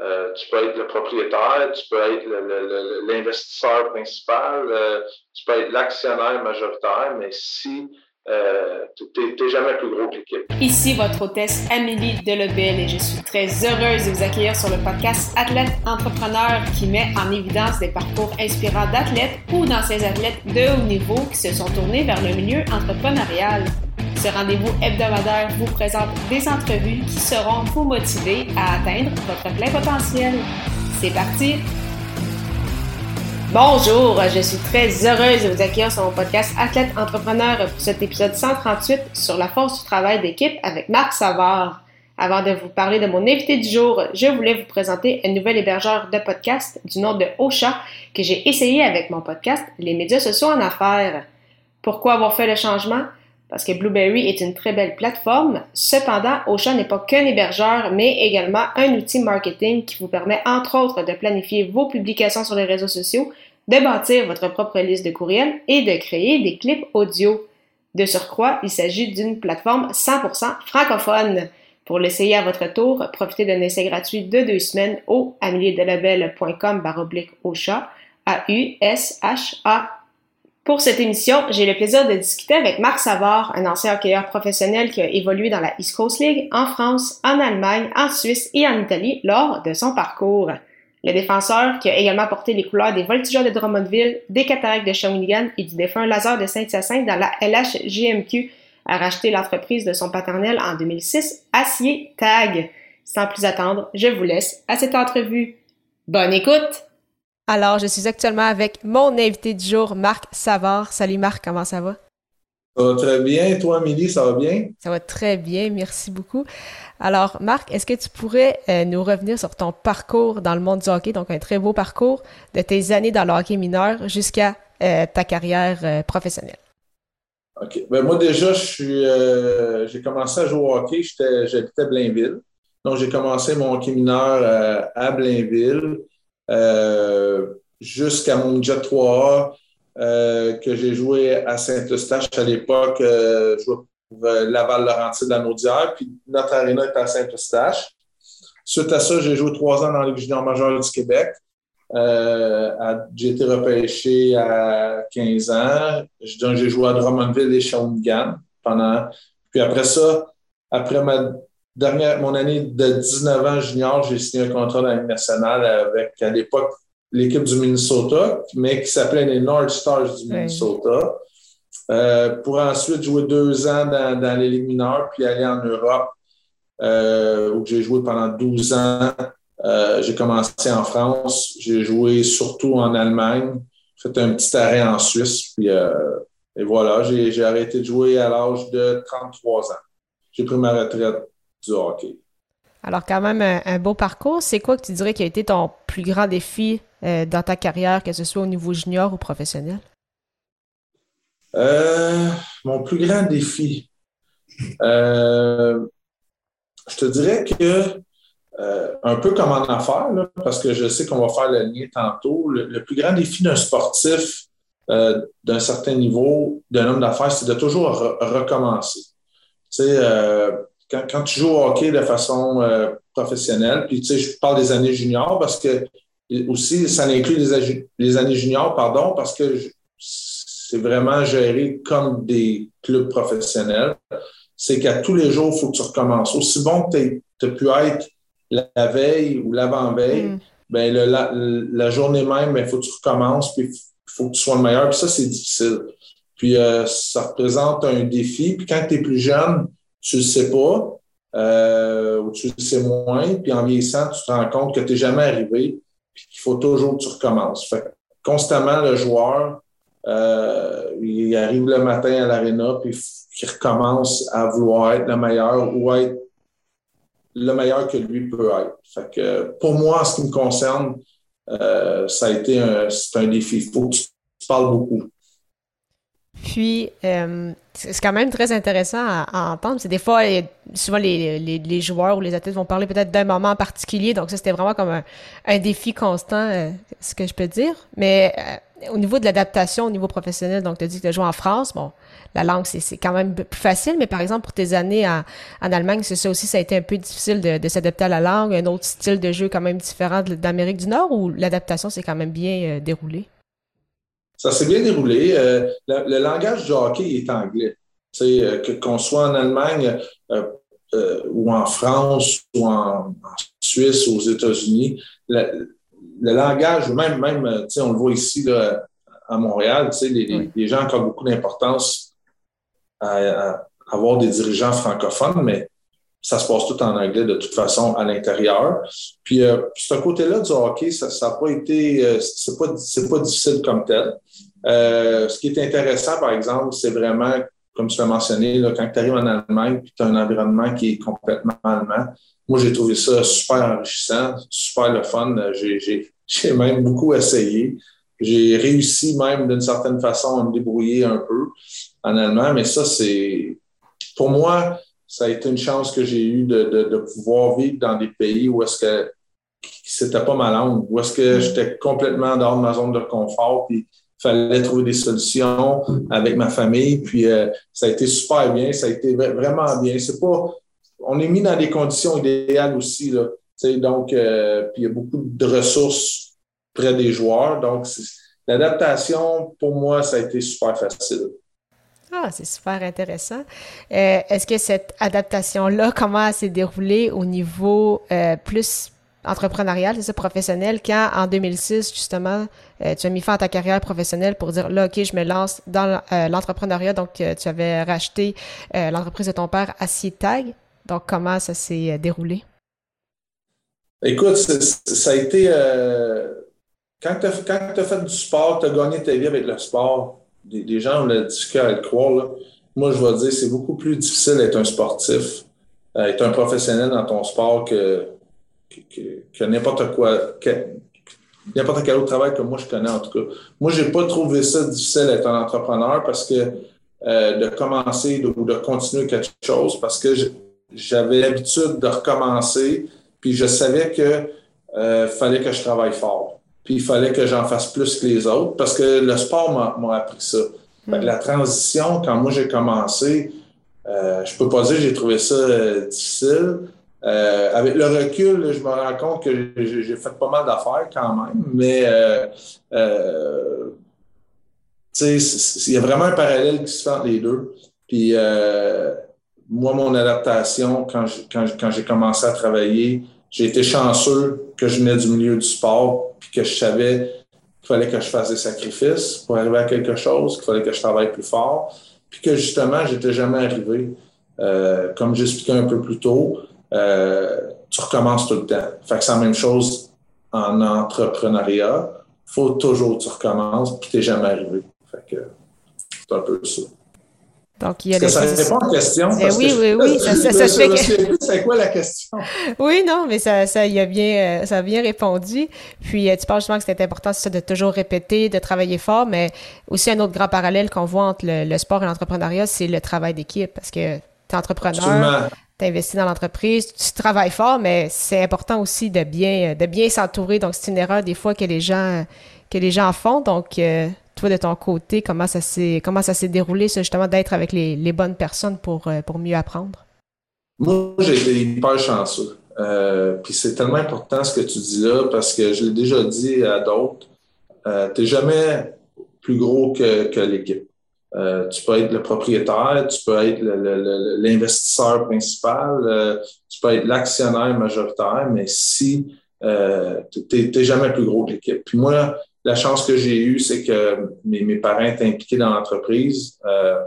Euh, tu peux être le propriétaire, tu peux être l'investisseur principal, euh, tu peux être l'actionnaire majoritaire, mais si euh, tu n'es jamais plus gros que l'équipe. Ici votre hôtesse Amélie Delebel et je suis très heureuse de vous accueillir sur le podcast Athlète Entrepreneur qui met en évidence des parcours inspirants d'athlètes ou d'anciens athlètes de haut niveau qui se sont tournés vers le milieu entrepreneurial. Ce rendez-vous hebdomadaire vous présente des entrevues qui seront vous motiver à atteindre votre plein potentiel. C'est parti! Bonjour, je suis très heureuse de vous accueillir sur mon podcast Athlète Entrepreneur pour cet épisode 138 sur la force du travail d'équipe avec Marc Savard. Avant de vous parler de mon invité du jour, je voulais vous présenter un nouvel hébergeur de podcast du nom de Ocha que j'ai essayé avec mon podcast Les médias sociaux en affaires. Pourquoi avoir fait le changement? Parce que Blueberry est une très belle plateforme. Cependant, Ocha n'est pas qu'un hébergeur, mais également un outil marketing qui vous permet entre autres de planifier vos publications sur les réseaux sociaux, de bâtir votre propre liste de courriels et de créer des clips audio. De surcroît, il s'agit d'une plateforme 100% francophone. Pour l'essayer à votre tour, profitez d'un essai gratuit de deux semaines au ameliedelabel.com baroblique Ocha, A-U-S-H-A pour cette émission, j'ai le plaisir de discuter avec Marc Savard, un ancien hockeyeur professionnel qui a évolué dans la East Coast League, en France, en Allemagne, en Suisse et en Italie lors de son parcours. Le défenseur qui a également porté les couleurs des Voltigeurs de Drummondville, des Cataractes de Shawinigan et du défunt Lazare de Saint-Hyacinthe dans la LHJMQ a racheté l'entreprise de son paternel en 2006, Acier Tag. Sans plus attendre, je vous laisse à cette entrevue. Bonne écoute! Alors, je suis actuellement avec mon invité du jour, Marc Savard. Salut Marc, comment ça va? Ça va très bien. Toi, Amélie, ça va bien? Ça va très bien, merci beaucoup. Alors, Marc, est-ce que tu pourrais euh, nous revenir sur ton parcours dans le monde du hockey, donc un très beau parcours de tes années dans le hockey mineur jusqu'à euh, ta carrière euh, professionnelle? OK. Ben, moi, déjà, j'ai commencé à jouer au hockey. J'habitais Blainville. Donc, j'ai commencé mon hockey mineur à Blainville. Euh, jusqu'à mon Jet 3A euh, que j'ai joué à Saint-Eustache à l'époque. Euh, je jouais pour Laval-Laurentide à Naudière, puis notre aréna était à Saint-Eustache. Suite à ça, j'ai joué trois ans dans Ligue junior majeure du Québec. j'ai été repêché à 15 ans. J'ai joué à Drummondville et Shawinigan pendant. Puis après ça, après ma dernière, mon année de 19 ans junior, j'ai signé un contrat dans la nationale avec, à l'époque, l'équipe du Minnesota, mais qui s'appelait les North Stars du Minnesota. Euh, pour ensuite jouer deux ans dans, dans, les ligues mineures, puis aller en Europe, euh, où j'ai joué pendant 12 ans. Euh, j'ai commencé en France, j'ai joué surtout en Allemagne, j'ai fait un petit arrêt en Suisse, puis et voilà, j'ai arrêté de jouer à l'âge de 33 ans. J'ai pris ma retraite du hockey. Alors, quand même, un, beau parcours. C'est quoi que tu dirais qui a été ton plus grand défi euh, dans ta carrière, que ce soit au niveau junior ou professionnel? Euh, mon plus grand défi. Euh, je te dirais que, un peu comme en affaires, parce que je sais qu'on va faire le lien tantôt, le, plus grand défi d'un sportif d'un certain niveau, d'un homme d'affaires, c'est de toujours recommencer. Tu sais, quand, tu joues au hockey de façon euh, professionnelle, puis tu sais, je parle des années juniors parce que aussi, ça inclut les, les années juniors, pardon, parce que c'est vraiment géré comme des clubs professionnels. C'est qu'à tous les jours, il faut que tu recommences. Aussi bon que tu as pu être la veille ou l'avant-veille, mm. ben la, journée même, il faut que tu recommences, puis il faut que tu sois le meilleur. Puis ça, c'est difficile. Puis euh, ça représente un défi. Puis quand tu es plus jeune, tu ne le sais pas, euh, ou tu le sais moins, puis en vieillissant, tu te rends compte que tu n'es jamais arrivé, puis qu'il faut toujours que tu recommences. Fait constamment, le joueur, euh, il arrive le matin à l'aréna, puis il recommence à vouloir être le meilleur ou être le meilleur que lui peut être. Fait que pour moi, en ce qui me concerne, euh, ça a été un, un défi. Il faut que tu parles beaucoup. Puis, euh, c'est quand même très intéressant à, entendre. C'est des fois, souvent les, les, joueurs ou les athlètes vont parler peut-être d'un moment en particulier. Donc, ça, c'était vraiment comme un, défi constant, euh, ce que je peux dire. Mais euh, au niveau de l'adaptation au niveau professionnel, donc tu as dit que tu as joué en France, bon, la langue, c'est quand même plus facile, mais par exemple, pour tes années en, Allemagne, c'est ça aussi, ça a été un peu difficile de, s'adapter à la langue, un autre style de jeu quand même différent d'Amérique du Nord, ou l'adaptation s'est quand même bien euh, déroulée? Ça s'est bien déroulé. Euh, le, langage du hockey est anglais. Euh, qu'on soit en Allemagne ou en France ou en, Suisse ou aux États-Unis, le, langage, même, même on le voit ici là, à Montréal, les, les, gens accordent beaucoup d'importance à, avoir des dirigeants francophones, mais ça se passe tout en anglais de toute façon à l'intérieur. Puis euh, ce côté-là du hockey, ça n'a pas été, euh, c'est pas, pas difficile comme tel. Euh, ce qui est intéressant, par exemple, c'est vraiment, comme tu l'as mentionné, là, quand tu arrives en Allemagne puis tu as un environnement qui est complètement allemand, moi j'ai trouvé ça super enrichissant, super le fun. J'ai même beaucoup essayé. J'ai réussi même d'une certaine façon à me débrouiller un peu en allemand, mais ça, c'est pour moi, ça a été une chance que j'ai eue de, de, de, pouvoir vivre dans des pays où est-ce que c'était pas ma langue, où est-ce que mm. j'étais complètement dehors de ma zone de confort, puis il fallait trouver des solutions avec ma famille, puis euh, ça a été super bien, ça a été vraiment bien. C'est pas, on est mis dans des conditions idéales aussi là, donc euh, puis il y a beaucoup de ressources près des joueurs, donc l'adaptation pour moi ça a été super facile. Ah, c'est super intéressant. Euh, est-ce que cette adaptation-là, comment elle s'est déroulée au niveau euh, plus entrepreneurial, c'est ça, professionnel, quand en 2006, justement, euh, tu as mis fin à ta carrière professionnelle pour dire, là, OK, je me lance dans l'entrepreneuriat. Donc, tu avais racheté l'entreprise de ton père, Acier Tag. Donc, comment ça s'est déroulé? Écoute, ça a été... quand tu as, as, fait du sport, tu as gagné ta vie avec le sport des, gens ont la difficulté à le croire. Moi, je vais dire, c'est beaucoup plus difficile d'être un sportif, euh, être un professionnel dans ton sport que, que, n'importe quoi, n'importe quel autre travail que moi je connais en tout cas. Moi, j'ai pas trouvé ça difficile d'être un entrepreneur parce que euh, de commencer ou de, continuer quelque chose parce que j'avais l'habitude de recommencer, puis je savais que euh, fallait que je travaille fort puis il fallait que j'en fasse plus que les autres parce que le sport m'a appris ça. Hmm. La transition, quand moi j'ai commencé, euh, je peux pas dire que j'ai trouvé ça euh, difficile. Euh, avec le recul, je me rends compte que j'ai fait pas mal d'affaires quand même, mais il y a vraiment un parallèle qui se fait entre les deux. Puis moi, mon adaptation, quand j'ai commencé à travailler, j'ai été chanceux que je venais du milieu du sport, puis que je savais qu'il fallait que je fasse des sacrifices pour arriver à quelque chose, qu'il fallait que je travaille plus fort, puis que justement, j'étais jamais arrivé. Euh, comme j'expliquais un peu plus tôt, euh, tu recommences tout le temps. Fait que c'est la même chose en entrepreneuriat. faut toujours que tu recommences, puis tu n'es jamais arrivé. Fait que c'est un peu ça. Donc, il y a que ça répond à la question? Oui, oui, oui, ça, ça, C'est quoi la question? Oui, non, mais ça, ça, y a bien, euh, ça a bien répondu. Puis, euh, tu parles justement que c'est important ça, de toujours répéter, de travailler fort, mais aussi un autre grand parallèle qu'on voit entre le, sport et l'entrepreneuriat, c'est le travail d'équipe. Parce que tu es entrepreneur, tu investis dans l'entreprise, tu travailles fort, mais c'est important aussi de bien, de bien s'entourer. Donc, c'est une erreur des fois que les gens, que les gens font. Donc, euh, toi, de ton côté, comment ça s'est, comment ça s'est déroulé, ça, justement, d'être avec les, bonnes personnes pour, euh, pour mieux apprendre? Moi, j'ai été hyper chanceux. Euh, puis c'est tellement important ce que tu dis là, parce que je l'ai déjà dit à d'autres, euh, tu n'es jamais plus gros que, l'équipe. tu peux être le propriétaire, tu peux être l'investisseur principal, tu peux être l'actionnaire majoritaire, mais si tu n'es jamais plus gros que l'équipe. Puis moi, la chance que j'ai eue, c'est que mes, parents étaient impliqués dans l'entreprise, euh,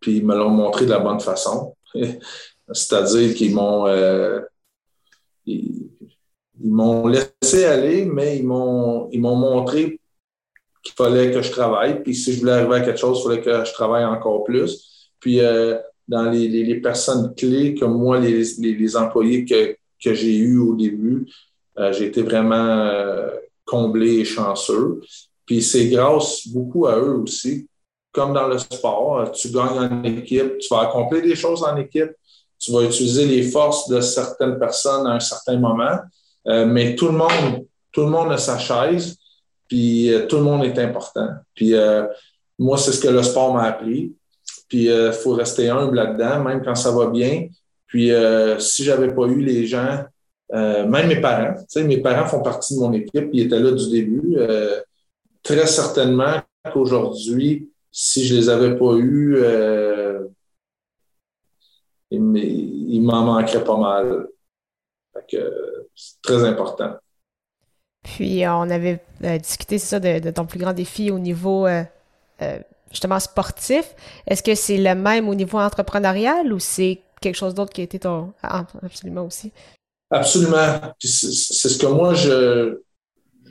puis ils me l'ont montré de la bonne façon. C'est-à-dire qu'ils m'ont euh, ils, m'ont laissé aller, mais ils m'ont ils m'ont montré qu'il fallait que je travaille. Puis si je voulais arriver à quelque chose, il fallait que je travaille encore plus. Puis euh, dans les, personnes clés comme moi, les, les, employés que, que j'ai eus au début, j'ai été vraiment comblé et chanceux. Puis c'est grâce beaucoup à eux aussi. Comme dans le sport, tu gagnes en équipe, tu vas accomplir des choses en équipe, tu vas utiliser les forces de certaines personnes à un certain moment, euh, mais tout le monde, tout le monde a sa chaise. puis tout le monde est important. Puis moi, c'est ce que le sport m'a appris. Puis il faut rester humble là-dedans, même quand ça va bien. Puis si j'avais pas eu les gens, même mes parents, mes parents font partie de mon équipe, ils étaient là du début. très certainement qu'aujourd'hui, si je les avais pas eus, il m'en manquerait pas mal. c'est très important. Puis, on avait euh, discuté, ça, de, ton plus grand défi au niveau euh, euh, justement sportif. Est-ce que c'est le même au niveau entrepreneurial ou c'est quelque chose d'autre qui a été ton. Ah, absolument aussi? Absolument. c'est ce que moi,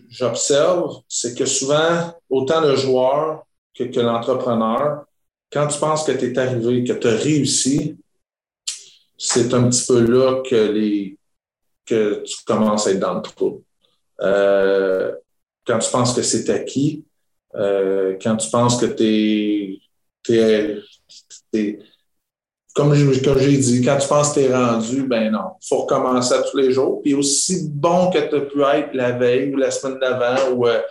j'observe, c'est que souvent, autant le joueur que, l'entrepreneur, quand tu penses que tu es arrivé, que tu as réussi, c'est un petit peu là que, les, que tu commences à être dans le trou. Euh, quand tu penses que c'est acquis, euh, quand tu penses que tu es, comme j'ai dit, quand tu penses que tu es rendu, ben non, il faut recommencer à tous les jours. Puis aussi bon que tu pu être la veille ou la semaine d'avant, ou euh,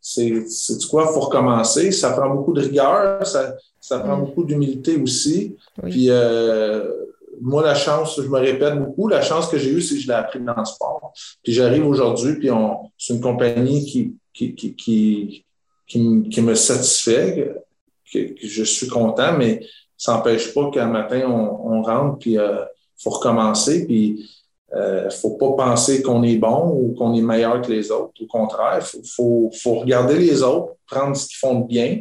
c'est quoi, il faut recommencer. Ça prend beaucoup de rigueur, ça, ça prend mm. beaucoup d'humilité aussi. Puis euh, moi, la chance, je me répète beaucoup, la chance que j'ai eue, c'est que je l'ai appris dans le sport. Puis j'arrive aujourd'hui, puis c'est une compagnie qui, qui, qui, qui, qui, me satisfait, que, je suis content, mais ça n'empêche pas qu'un matin, on, rentre, puis il euh, faut recommencer, puis il euh, ne faut pas penser qu'on est bon ou qu'on est meilleur que les autres. Au contraire, il faut, faut, regarder les autres, prendre ce qu'ils font de bien,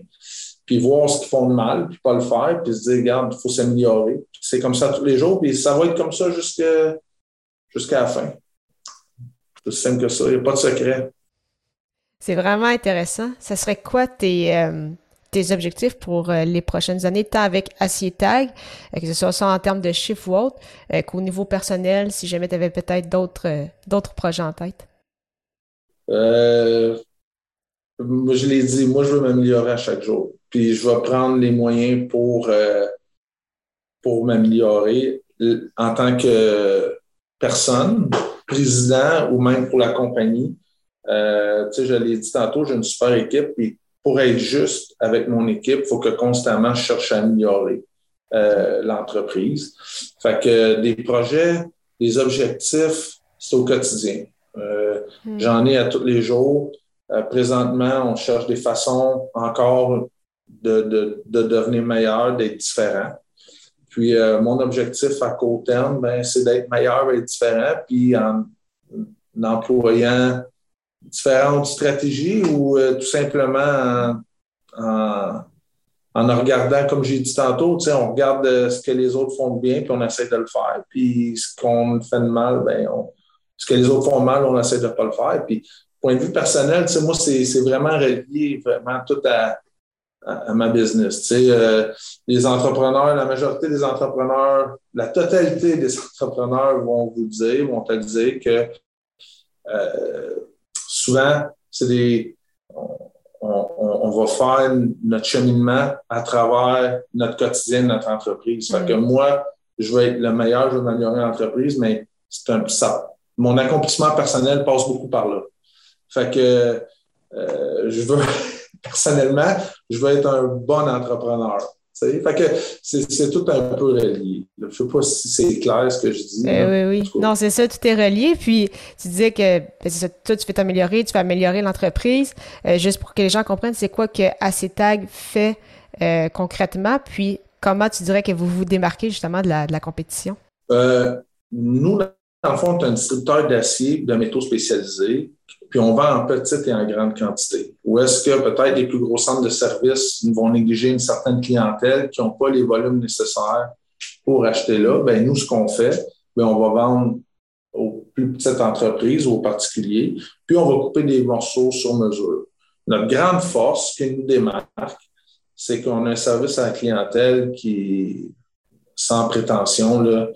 puis voir ce qu'ils font de mal, puis pas le faire, puis se dire, regarde, il faut s'améliorer. C'est comme ça tous les jours, puis ça va être comme ça jusqu'à jusqu'à la fin. C'est aussi simple que ça, il n'y a pas de secret. C'est vraiment intéressant. Ça serait quoi tes, euh, tes objectifs pour euh, les prochaines années, tant avec Acier Tag, euh, que ce soit en termes de chiffres ou autre, qu'au niveau personnel, si jamais tu avais peut-être d'autres d'autres projets en tête? je l'ai dit, moi, je veux m'améliorer à chaque jour. Puis je vais prendre les moyens pour, euh, pour m'améliorer en tant que personne, président ou même pour la compagnie. Euh, je l'ai dit tantôt, j'ai une super équipe. Puis pour être juste avec mon équipe, il faut que constamment je cherche à améliorer euh, l'entreprise. Fait que des projets, des objectifs, c'est au quotidien. Hmm. J'en ai à tous les jours. présentement, on cherche des façons encore de, devenir meilleur, d'être différent. Puis euh, mon objectif à court terme, ben, c'est d'être meilleur et différent, puis en, employant différentes stratégies ou euh, tout simplement en, en, regardant, comme j'ai dit tantôt, on regarde euh, ce que les autres font bien, puis on essaie de le faire. Puis ce qu'on fait de mal, ben, ce que les autres font mal, on essaie de ne pas le faire. Puis point de vue personnel, moi, c'est vraiment relié vraiment tout à à, ma business. Euh, les entrepreneurs, la majorité des entrepreneurs, la totalité des entrepreneurs vont vous dire, vont te dire que souvent, c'est des. On, va faire notre cheminement à travers notre quotidien, notre entreprise. Fait que mm. moi, je vais être le meilleur, je vais m'améliorer l'entreprise, mais c'est un ça. Mon accomplissement personnel passe beaucoup par là. Fait que euh, je veux personnellement, je veux être un bon entrepreneur. Fait que c'est tout un peu relié. Je ne sais pas si c'est clair ce que je dis. Euh, oui, oui. Non, c'est ça, tout est relié. Puis tu disais que ben, ça, toi, tu fais t'améliorer, tu fais améliorer l'entreprise. Euh, juste pour que les gens comprennent, c'est quoi que ACTAG fait euh, concrètement, puis comment tu dirais que vous vous démarquez justement de la, de la compétition? nous, dans le fond, on est un distributeur d'acier, de métaux spécialisés puis on vend en petite et en grande quantité. Ou est-ce que peut-être les plus gros centres de services vont négliger une certaine clientèle qui n'ont pas les volumes nécessaires pour acheter là? Bien, nous, ce qu'on fait, bien, on va vendre aux plus petites entreprises, aux particuliers, puis on va couper des morceaux sur mesure. Notre grande force qui nous démarque, c'est qu'on a un service à la clientèle qui, sans prétention, là,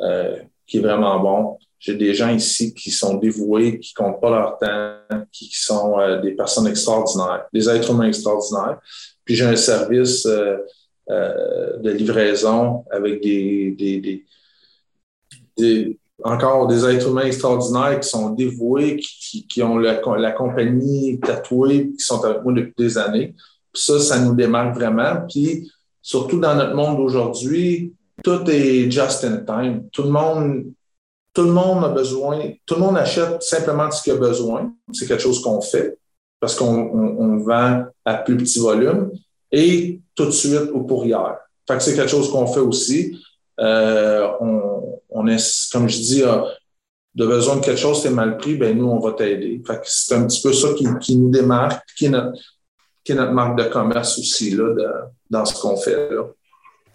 euh, qui est vraiment bon. J'ai des gens ici qui sont dévoués, qui comptent pas leur temps, qui, sont euh, des personnes extraordinaires, des êtres humains extraordinaires. Puis j'ai un service euh, euh, de livraison avec des, encore des êtres humains extraordinaires qui sont dévoués, qui, ont la, compagnie tatouée, qui sont avec moi depuis des années. Puis ça, ça nous démarque vraiment. Puis surtout dans notre monde d'aujourd'hui, tout est just in time. Tout le monde, tout le monde a besoin, tout le monde achète simplement ce qu'il a besoin. C'est quelque chose qu'on fait parce qu'on vend à plus petit volume et tout de suite au pour hier. Fait que c'est quelque chose qu'on fait aussi. Euh, on, est, comme je dis, euh, de besoin de quelque chose, c'est mal pris, ben nous, on va t'aider. Fait c'est un petit peu ça qui, nous démarque, qui est, notre, qui est notre marque de commerce aussi là, dans ce qu'on fait. Là.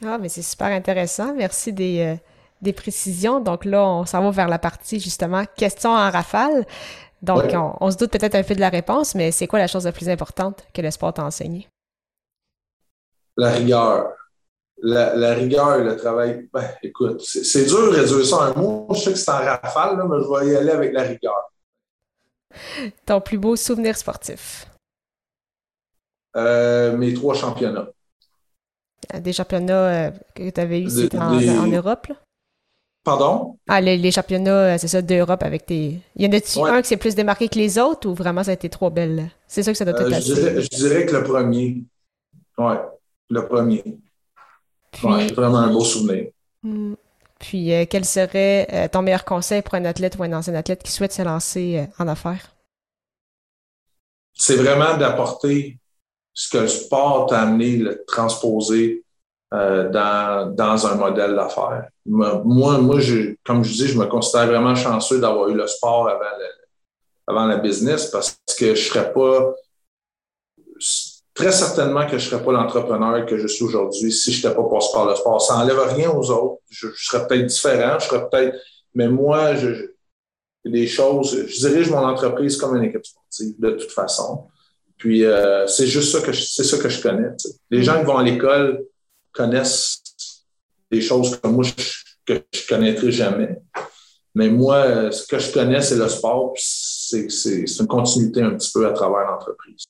Ah, mais c'est super intéressant. Merci des, euh, des précisions. Donc là, on s'en va vers la partie justement questions en rafale. Donc, on, se doute peut-être un peu de la réponse, mais c'est quoi la chose la plus importante que le sport t'a enseigné? La rigueur. La, rigueur, le travail. Ben, écoute, c'est dur de réduire ça en un mot. Je sais que c'est en rafale, mais je vais y aller avec la rigueur. Ton plus beau souvenir sportif? Euh, mes trois championnats. Des championnats euh, que tu avais eu, c'était en, Europe? Là? Pardon? Ah, les, championnats, euh, c'est ça, d'Europe avec tes. Il y en a-tu un qui s'est plus démarqué que les autres ou vraiment ça a été trop belle? C'est ça que ça doit être euh, je, dirais, je dirais que le premier. Ouais, le premier. Ouais, vraiment un beau souvenir. Hmm. Puis, quel serait ton meilleur conseil pour un athlète ou un ancien athlète qui souhaite se lancer en affaires? C'est vraiment d'apporter ce que le sport t'a amené, le transposer euh, dans, dans un modèle d'affaires. Moi, moi je, comme je dis, je me considère vraiment chanceux d'avoir eu le sport avant, avant la business parce que je serais pas très certainement que je serais pas l'entrepreneur que je suis aujourd'hui si je n'étais pas passé par le sport. Ça n'enlève rien aux autres. Je, serais peut-être différent, je serais peut-être. Mais moi, je, des choses, je dirige mon entreprise comme une équipe sportive, de toute façon. Puis euh, c'est juste ça que je, c'est ça que je connais. Les gens qui vont à l'école connaissent des choses que moi que je connaîtrais jamais. Mais moi, ce que je connais, c'est le sport. C'est, c'est, une continuité un petit peu à travers l'entreprise.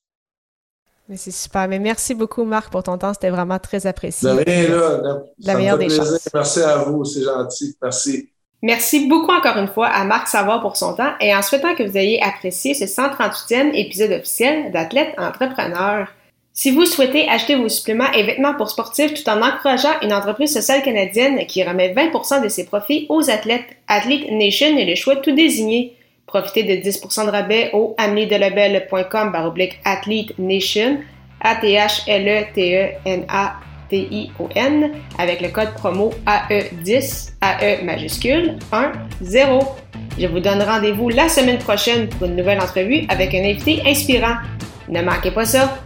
Mais c'est super. Mais merci beaucoup, Marc, pour ton temps. C'était vraiment très apprécié. De rien, là. La meilleure des choses. Merci à vous. C'est gentil. Merci. Merci beaucoup encore une fois à Marc Savard pour son temps et en souhaitant que vous ayez apprécié ce 138e épisode officiel d'Athlète Entrepreneur. Si vous souhaitez acheter vos suppléments et vêtements pour sportifs tout en encourageant une entreprise sociale canadienne qui remet 20% de ses profits aux athlètes, Athlete Nation est le choix tout désigné. Profitez de 10% de rabais au ameliedelabel.com baroblique Athlete Nation, A-T-H-L-E-T-E-N-A T-I-O-N, avec le code promo AE10, AE majuscule 1 0. Je vous donne rendez-vous la semaine prochaine pour une nouvelle entrevue avec un invité inspirant. Ne manquez pas ça!